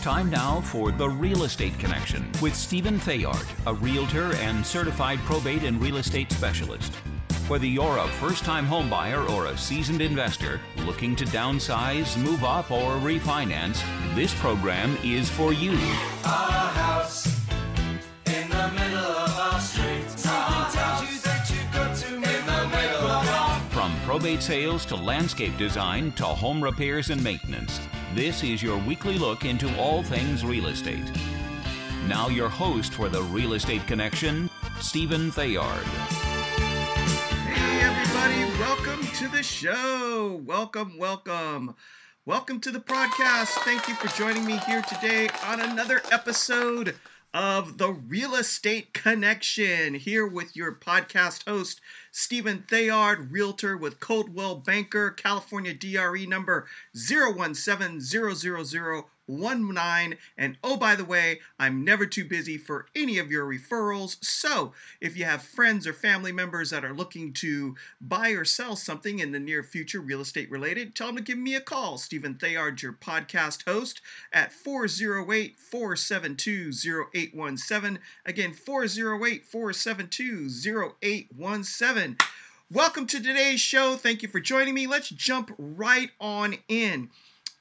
Time now for The Real Estate Connection with Stephen Theard, a realtor and certified probate and real estate specialist. Whether you're a first time homebuyer or a seasoned investor looking to downsize, move up, or refinance, this program is for you. Our house in the middle of our street. Something tells you that you've got to in the middle of our From probate sales to landscape design to home repairs and maintenance, this is your weekly look into all things real estate. Now, your host for the Real Estate Connection, Stephen Theard. Hey, everybody, welcome to the show. Welcome, welcome. Welcome to the broadcast. Thank you for joining me here today on another episode of the Real Estate Connection. Here with your podcast host, Stephen Theard, realtor with Coldwell Banker, California DRE number 01700019. And oh, by the way, I'm never too busy for any of your referrals. So if you have friends or family members that are looking to buy or sell something in the near future, real estate related, tell them to give me a call. Stephen Theard, your podcast host, at 408 472 0817. Again, 408 472 0817. Welcome to today's show. Thank you for joining me. Let's jump right on in.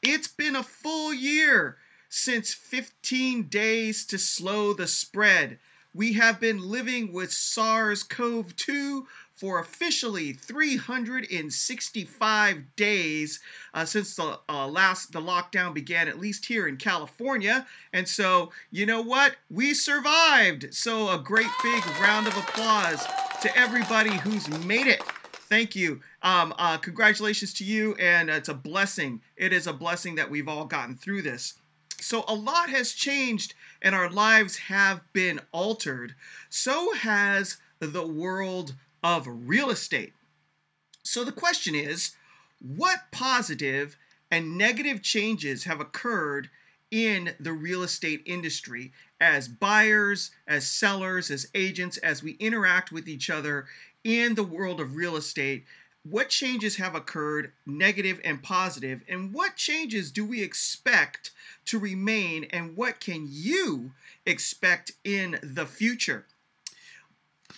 It's been a full year since 15 days to slow the spread. We have been living with SARS CoV 2 for officially 365 days uh, since the uh, last the lockdown began, at least here in California. And so, you know what? We survived. So, a great big round of applause to everybody who's made it. Thank you. Um, uh, congratulations to you, and it's a blessing. It is a blessing that we've all gotten through this. So, a lot has changed, and our lives have been altered. So has the world of real estate. So, the question is what positive and negative changes have occurred in the real estate industry as buyers, as sellers, as agents, as we interact with each other in the world of real estate? What changes have occurred, negative and positive, and what changes do we expect to remain, and what can you expect in the future?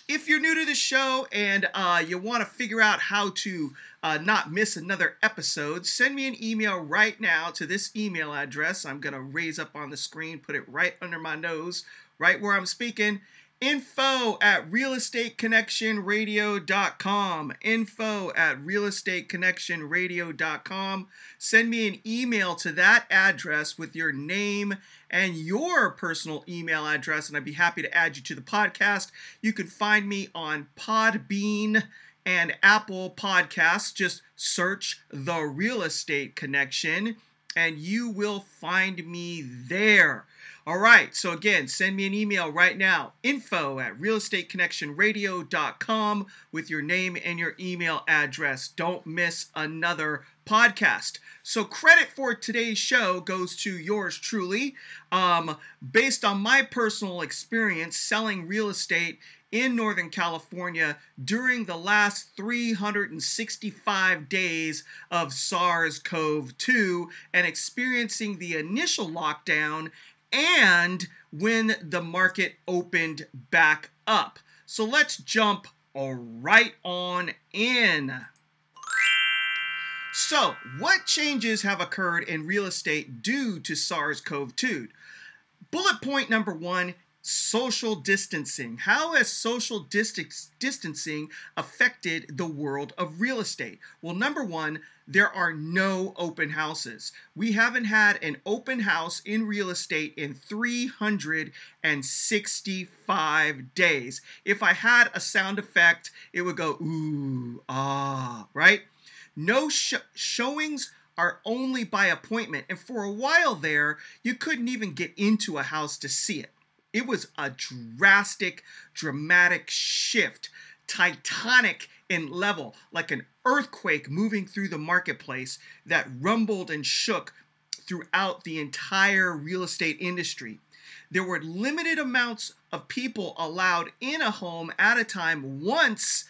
If you're new to the show and uh, you want to figure out how to uh, not miss another episode, send me an email right now to this email address. I'm going to raise up on the screen, put it right under my nose, right where I'm speaking. Info at realestateConnectionRadio.com. Info at realestateConnectionRadio.com. Send me an email to that address with your name and your personal email address, and I'd be happy to add you to the podcast. You can find me on Podbean and Apple Podcasts. Just search The Real Estate Connection, and you will find me there. All right, so again, send me an email right now info at realestateConnectionRadio.com with your name and your email address. Don't miss another podcast. So, credit for today's show goes to yours truly. Um, based on my personal experience selling real estate in Northern California during the last 365 days of SARS CoV 2 and experiencing the initial lockdown and when the market opened back up. So let's jump right on in. So, what changes have occurred in real estate due to SARS CoV 2? Bullet point number one social distancing. How has social distancing affected the world of real estate? Well, number one, there are no open houses. We haven't had an open house in real estate in 365 days. If I had a sound effect, it would go ooh, ah, right? No sh- showings are only by appointment. And for a while there, you couldn't even get into a house to see it. It was a drastic, dramatic shift, titanic in level, like an earthquake moving through the marketplace that rumbled and shook throughout the entire real estate industry. There were limited amounts of people allowed in a home at a time once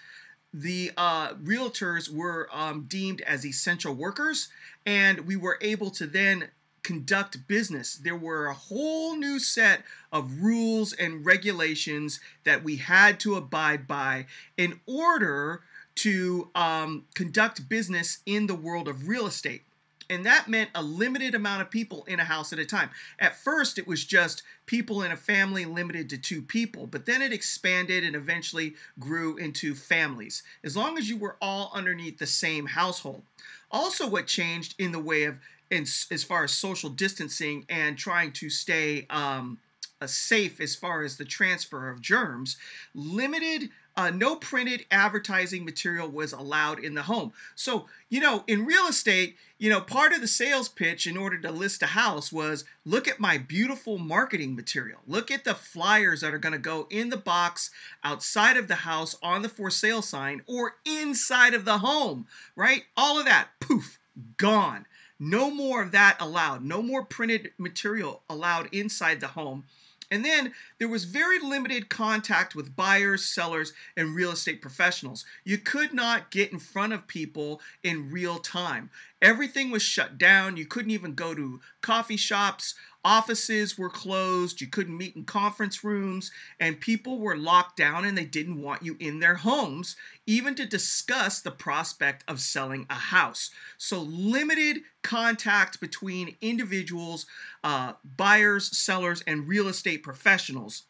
the uh, realtors were um, deemed as essential workers, and we were able to then conduct business. There were a whole new set of rules and regulations that we had to abide by in order to um, conduct business in the world of real estate. And that meant a limited amount of people in a house at a time. At first, it was just people in a family limited to two people, but then it expanded and eventually grew into families, as long as you were all underneath the same household. Also, what changed in the way of, in, as far as social distancing and trying to stay um, uh, safe as far as the transfer of germs, limited uh, no printed advertising material was allowed in the home. So, you know, in real estate, you know, part of the sales pitch in order to list a house was look at my beautiful marketing material. Look at the flyers that are going to go in the box outside of the house on the for sale sign or inside of the home, right? All of that, poof, gone. No more of that allowed. No more printed material allowed inside the home. And then there was very limited contact with buyers, sellers, and real estate professionals. You could not get in front of people in real time. Everything was shut down. You couldn't even go to coffee shops. Offices were closed. You couldn't meet in conference rooms. And people were locked down and they didn't want you in their homes, even to discuss the prospect of selling a house. So, limited contact between individuals, uh, buyers, sellers, and real estate professionals.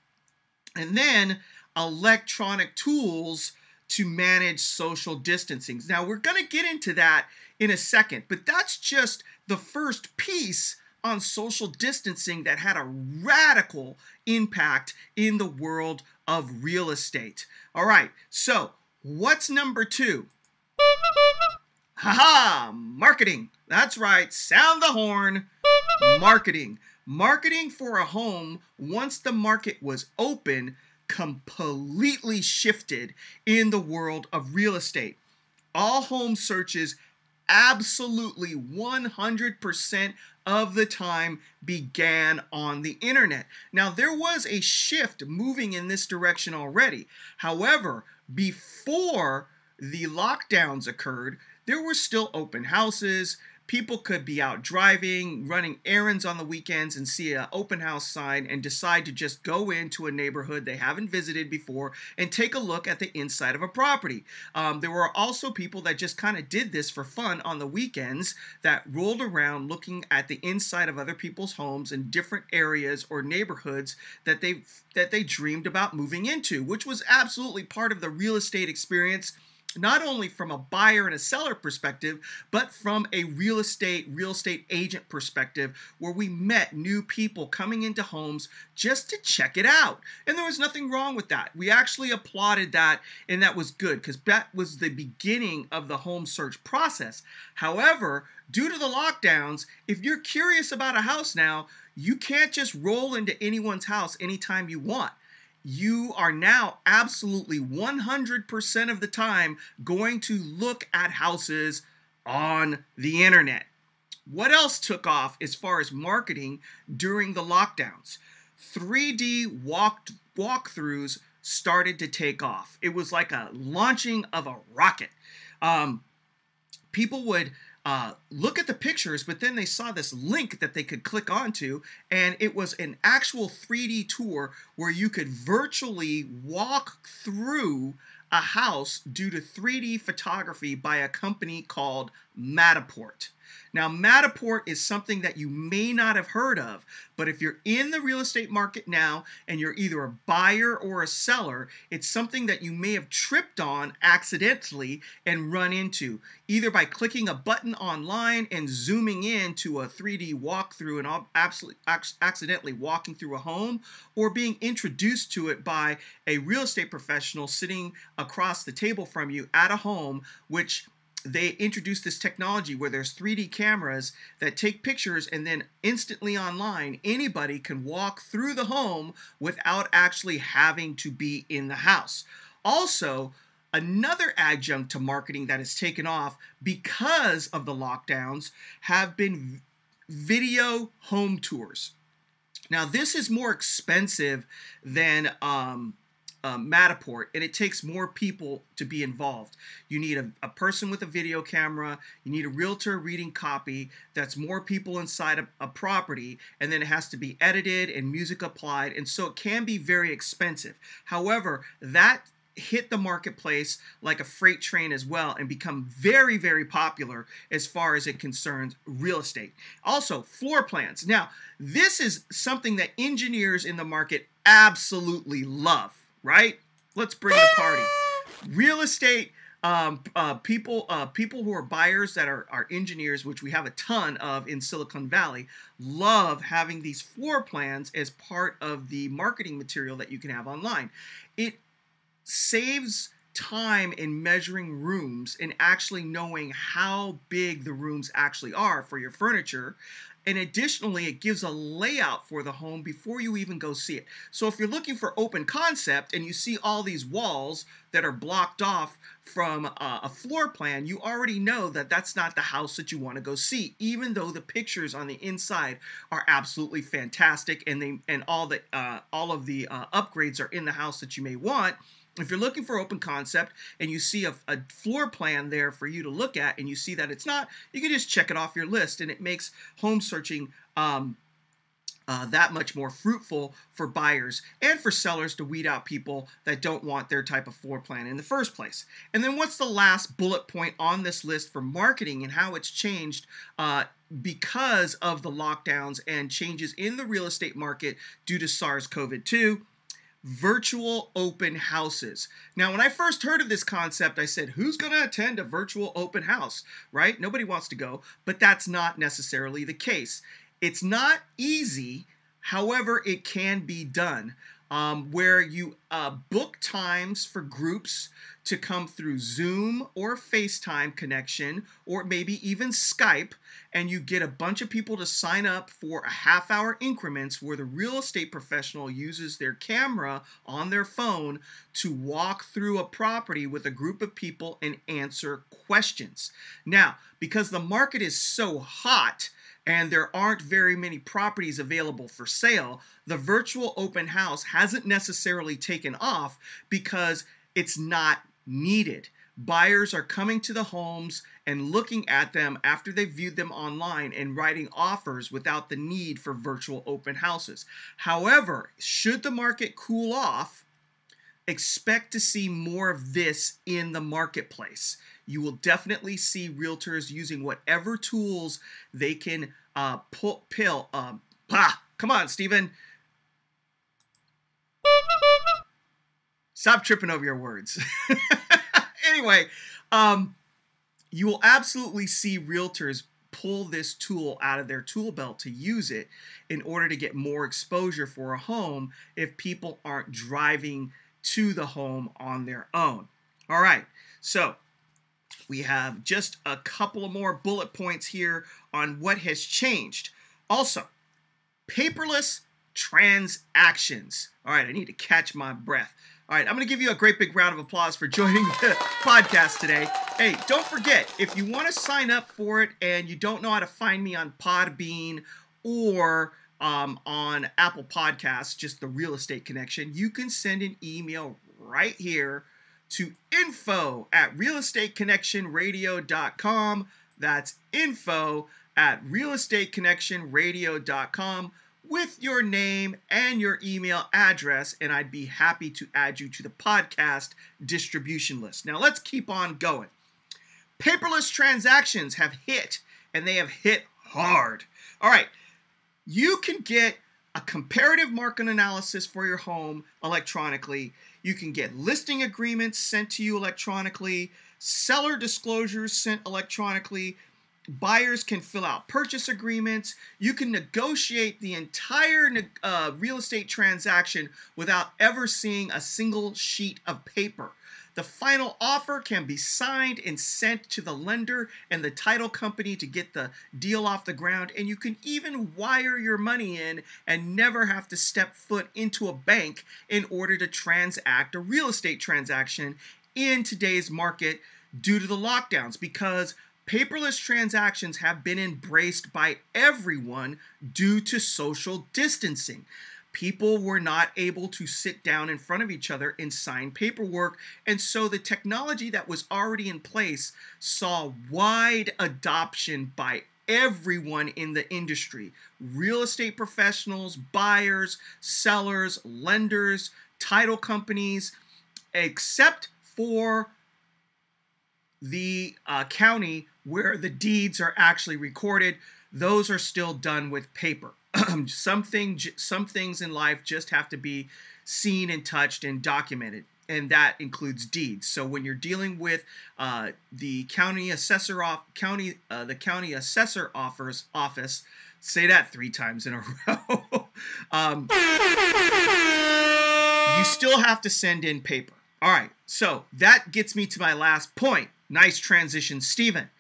And then electronic tools to manage social distancing. Now, we're going to get into that in a second, but that's just the first piece on social distancing that had a radical impact in the world of real estate. All right, so what's number two? Haha, marketing. That's right, sound the horn. Marketing. Marketing for a home, once the market was open, completely shifted in the world of real estate. All home searches absolutely 100% of the time began on the internet. Now, there was a shift moving in this direction already. However, before the lockdowns occurred, there were still open houses, people could be out driving, running errands on the weekends, and see an open house sign and decide to just go into a neighborhood they haven't visited before and take a look at the inside of a property. Um, there were also people that just kind of did this for fun on the weekends that rolled around looking at the inside of other people's homes in different areas or neighborhoods that they that they dreamed about moving into, which was absolutely part of the real estate experience not only from a buyer and a seller perspective, but from a real estate, real estate agent perspective, where we met new people coming into homes just to check it out. And there was nothing wrong with that. We actually applauded that, and that was good because that was the beginning of the home search process. However, due to the lockdowns, if you're curious about a house now, you can't just roll into anyone's house anytime you want you are now absolutely 100% of the time going to look at houses on the internet. What else took off as far as marketing during the lockdowns? 3D walk walkthroughs started to take off. It was like a launching of a rocket. Um, people would uh, look at the pictures, but then they saw this link that they could click onto, and it was an actual 3D tour where you could virtually walk through a house due to 3D photography by a company called Matterport. Now, Matterport is something that you may not have heard of, but if you're in the real estate market now and you're either a buyer or a seller, it's something that you may have tripped on accidentally and run into, either by clicking a button online and zooming in to a 3D walkthrough and absolutely accidentally walking through a home, or being introduced to it by a real estate professional sitting across the table from you at a home, which they introduced this technology where there's 3D cameras that take pictures and then instantly online anybody can walk through the home without actually having to be in the house. Also, another adjunct to marketing that has taken off because of the lockdowns have been video home tours. Now, this is more expensive than um, uh, Matterport, and it takes more people to be involved. You need a, a person with a video camera, you need a realtor reading copy, that's more people inside a, a property, and then it has to be edited and music applied, and so it can be very expensive. However, that hit the marketplace like a freight train as well and become very very popular as far as it concerns real estate also floor plans now this is something that engineers in the market absolutely love right? Let's bring the party. Real estate um, uh, people uh, people who are buyers that are, are engineers, which we have a ton of in Silicon Valley, love having these floor plans as part of the marketing material that you can have online. It saves time in measuring rooms and actually knowing how big the rooms actually are for your furniture and additionally, it gives a layout for the home before you even go see it. So if you're looking for open concept and you see all these walls that are blocked off from uh, a floor plan, you already know that that's not the house that you want to go see, even though the pictures on the inside are absolutely fantastic and they and all the uh, all of the uh, upgrades are in the house that you may want if you're looking for open concept and you see a, a, floor plan there for you to look at and you see that it's not, you can just check it off your list and it makes home searching um, uh, that much more fruitful for buyers and for sellers to weed out people that don't want their type of floor plan in the first place. And then what's the last bullet point on this list for marketing and how it's changed uh, because of the lockdowns and changes in the real estate market due to SARS CoV 2? Virtual open houses. Now, when I first heard of this concept, I said, who's going to attend a virtual open house, right? Nobody wants to go, but that's not necessarily the case. It's not easy, however, it can be done. Um, where you uh, book times for groups to come through Zoom or FaceTime connection, or maybe even Skype, and you get a bunch of people to sign up for a half hour increments where the real estate professional uses their camera on their phone to walk through a property with a group of people and answer questions. Now, because the market is so hot, and there aren't very many properties available for sale, the virtual open house hasn't necessarily taken off because it's not needed. Buyers are coming to the homes and looking at them after they've viewed them online and writing offers without the need for virtual open houses. However, should the market cool off, expect to see more of this in the marketplace. You will definitely see realtors using whatever tools they can uh, pull, pill. Um, ah, come on, Stephen. Stop tripping over your words. anyway, um, you will absolutely see realtors pull this tool out of their tool belt to use it in order to get more exposure for a home if people aren't driving to the home on their own. All right, so we have just a couple of more bullet points here on what has changed. Also, paperless transactions. All right, I need to catch my breath. All right, I'm going to give you a great big round of applause for joining the podcast today. Hey, don't forget, if you want to sign up for it and you don't know how to find me on Podbean or um, on Apple Podcasts, just the real estate connection, you can send an email right here to info at realestateconnectionradio.com. That's info at realestateconnectionradio.com with your name and your email address, and I'd be happy to add you to the podcast distribution list. Now, let's keep on going. Paperless transactions have hit, and they have hit hard. All right, you can get a comparative market analysis for your home electronically. You can get listing agreements sent to you electronically, seller disclosures sent electronically, buyers can fill out purchase agreements. You can negotiate the entire uh, real estate transaction without ever seeing a single sheet of paper. The final offer can be signed and sent to the lender and the title company to get the deal off the ground. And you can even wire your money in and never have to step foot into a bank in order to transact a real estate transaction in today's market due to the lockdowns because Paperless transactions have been embraced by everyone due to social distancing. People were not able to sit down in front of each other and sign paperwork. And so the technology that was already in place saw wide adoption by everyone in the industry real estate professionals, buyers, sellers, lenders, title companies, except for the uh, county where the deeds are actually recorded. Those are still done with paper. Something, some things in life just have to be seen and touched and documented, and that includes deeds. So when you're dealing with uh, the county assessor off county uh, the county assessor offers office, say that three times in a row. um, you still have to send in paper. All right, so that gets me to my last point. Nice transition, Stephen.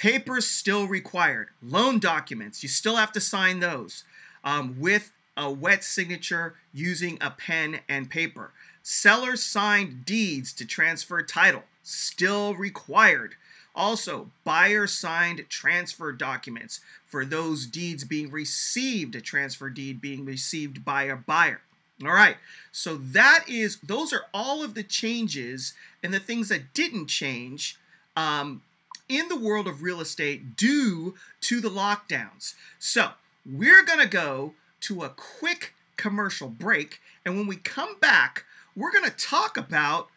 Papers still required. Loan documents, you still have to sign those um, with a wet signature using a pen and paper. Seller signed deeds to transfer title, still required. Also, buyer signed transfer documents for those deeds being received, a transfer deed being received by a buyer. All right, so that is, those are all of the changes and the things that didn't change um, in the world of real estate due to the lockdowns. So we're going to go to a quick commercial break. And when we come back, we're going to talk about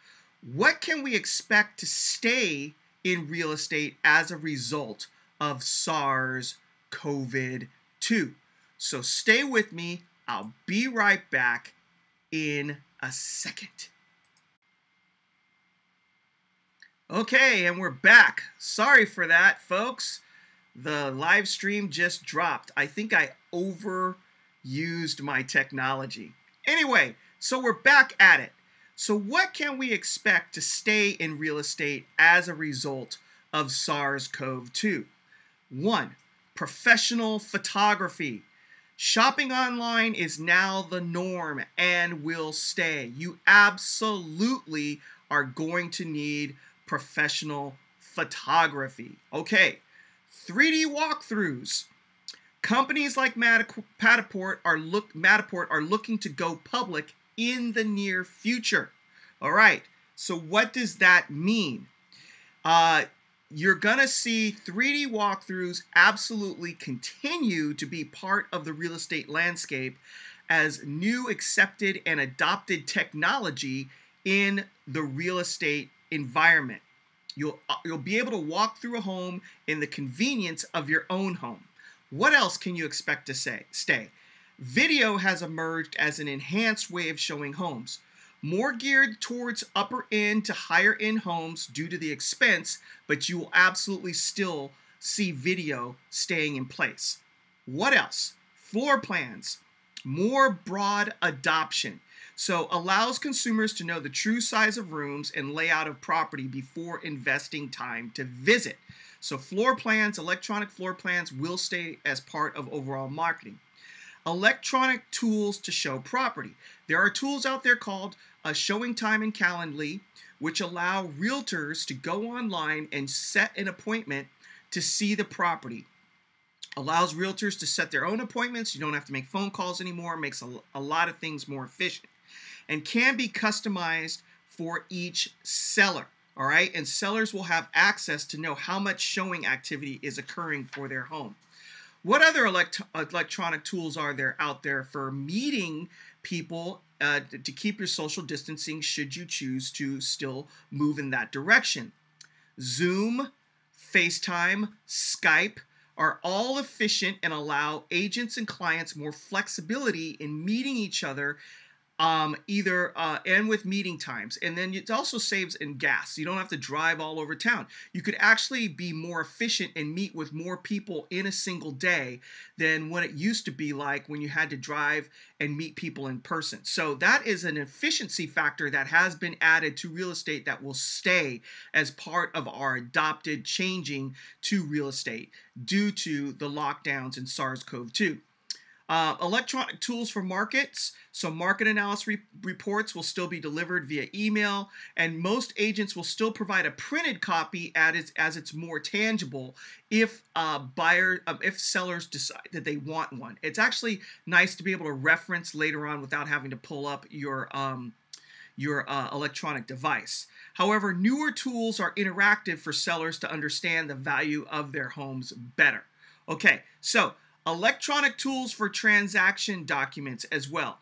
what can we expect to stay in real estate as a result of SARS COVID 2. So stay with me. I'll be right back in a second. Okay, and we're back. Sorry for that, folks. The live stream just dropped. I think I overused my technology. Anyway, so we're back at it. So, what can we expect to stay in real estate as a result of SARS CoV 2? One, professional photography. Shopping online is now the norm and will stay. You absolutely are going to need professional photography. Okay, 3D walkthroughs. Companies like Matterport are look Matterport are looking to go public in the near future. All right. So what does that mean? Uh, you're going to see 3D walkthroughs absolutely continue to be part of the real estate landscape as new accepted and adopted technology in the real estate environment. You'll, uh, you'll be able to walk through a home in the convenience of your own home. What else can you expect to say? Stay. Video has emerged as an enhanced way of showing homes more geared towards upper end to higher end homes due to the expense, but you will absolutely still see video staying in place. What else? Floor plans, more broad adoption. So allows consumers to know the true size of rooms and layout of property before investing time to visit. So floor plans, electronic floor plans will stay as part of overall marketing. Electronic tools to show property. There are tools out there called a ShowingTime and Calendly, which allow realtors to go online and set an appointment to see the property. Allows realtors to set their own appointments. You don't have to make phone calls anymore. Makes a, a lot of things more efficient. And can be customized for each seller. All right. And sellers will have access to know how much showing activity is occurring for their home. What other elect- electronic tools are there out there for meeting people uh, to keep your social distancing should you choose to still move in that direction. Zoom, FaceTime, Skype are all efficient and allow agents and clients more flexibility in meeting each other um, either uh, and with meeting times. And then it also saves in gas. You don't have to drive all over town. You could actually be more efficient and meet with more people in a single day than what it used to be like when you had to drive and meet people in person. So that is an efficiency factor that has been added to real estate that will stay as part of our adopted changing to real estate due to the lockdowns and SARS CoV 2. Uh, electronic tools for markets. So, market analysis re- reports will still be delivered via email, and most agents will still provide a printed copy as it's, as it's more tangible if uh, buyer uh, if sellers decide that they want one. It's actually nice to be able to reference later on without having to pull up your um, your uh, electronic device. However, newer tools are interactive for sellers to understand the value of their homes better. Okay, so electronic tools for transaction documents as well.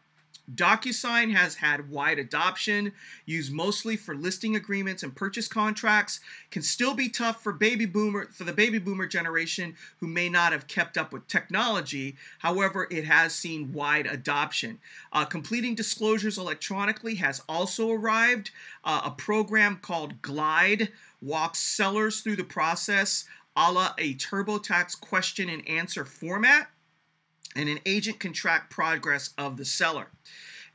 DocuSign has had wide adoption, used mostly for listing agreements and purchase contracts. Can still be tough for baby boomer for the baby boomer generation who may not have kept up with technology. However, it has seen wide adoption. Uh, completing disclosures electronically has also arrived. Uh, a program called Glide walks sellers through the process a la a TurboTax question and answer format, and an agent can track progress of the seller.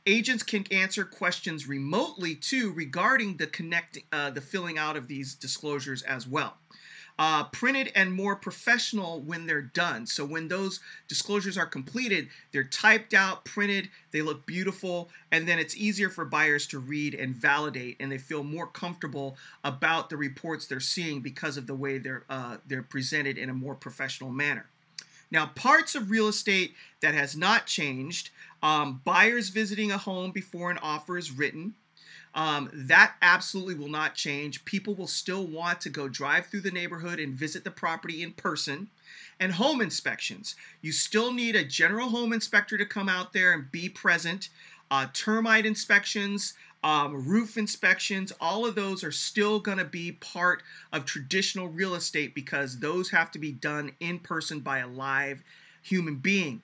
Agents can answer questions remotely too regarding the connect, uh, the filling out of these disclosures as well. Uh, printed and more professional when they're done. So when those disclosures are completed, they're typed out, printed, they look beautiful, and then it's easier for buyers to read and validate, and they feel more comfortable about the reports they're seeing because of the way they're uh, they're presented in a more professional manner. Now, parts of real estate that has not changed: um, buyers visiting a home before an offer is written. Um, that absolutely will not change. People will still want to go drive through the neighborhood and visit the property in person. And home inspections. You still need a general home inspector to come out there and be present. Uh, termite inspections, um, roof inspections, all of those are still going to be part of traditional real estate because those have to be done in person by a live human being.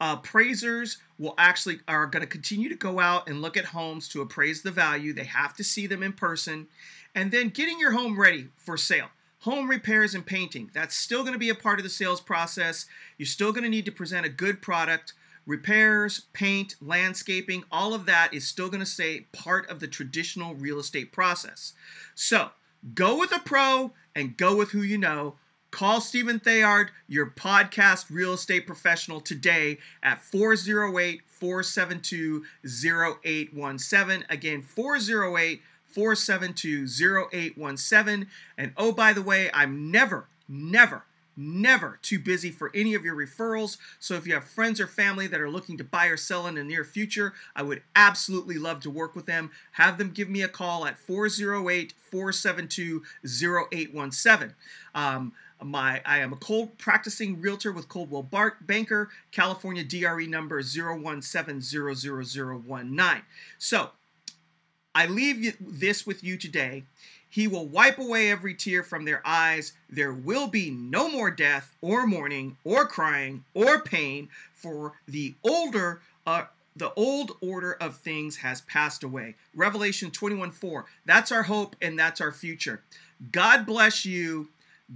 Uh, appraisers will actually are going to continue to go out and look at homes to appraise the value. They have to see them in person, and then getting your home ready for sale. Home repairs and painting. That's still going to be a part of the sales process. You're still going to need to present a good product. Repairs, paint, landscaping, all of that is still going to stay part of the traditional real estate process. So go with a pro and go with who you know. Call Stephen Theard, your podcast real estate professional, today at 408 472 0817. Again, 408 472 0817. And oh, by the way, I'm never, never, never too busy for any of your referrals. So if you have friends or family that are looking to buy or sell in the near future, I would absolutely love to work with them. Have them give me a call at 408 472 0817. Um, My I am a cold practicing realtor with Coldwell Banker, California DRE number 017000019. So I leave this with you today. He will wipe away every tear from their eyes. There will be no more death or mourning or crying or pain, for the older uh, the old order of things has passed away. Revelation 21 4. That's our hope and that's our future. God bless you.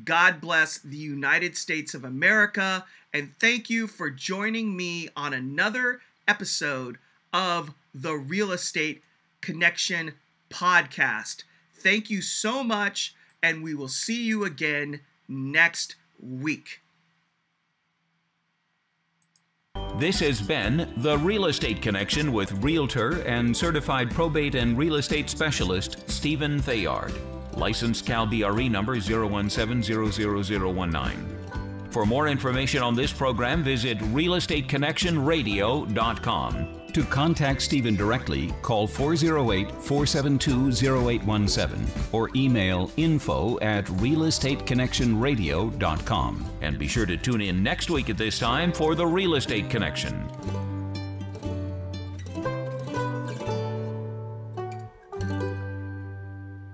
God bless the United States of America. And thank you for joining me on another episode of the Real Estate Connection podcast. Thank you so much, and we will see you again next week. This has been The Real Estate Connection with Realtor and Certified Probate and Real Estate Specialist Stephen Theard. Licensed Cal number 0170019. For more information on this program, visit realestateconnectionradio.com. To contact Stephen directly, call 408 472 0817 or email info at realestateconnectionradio.com. And be sure to tune in next week at this time for The Real Estate Connection.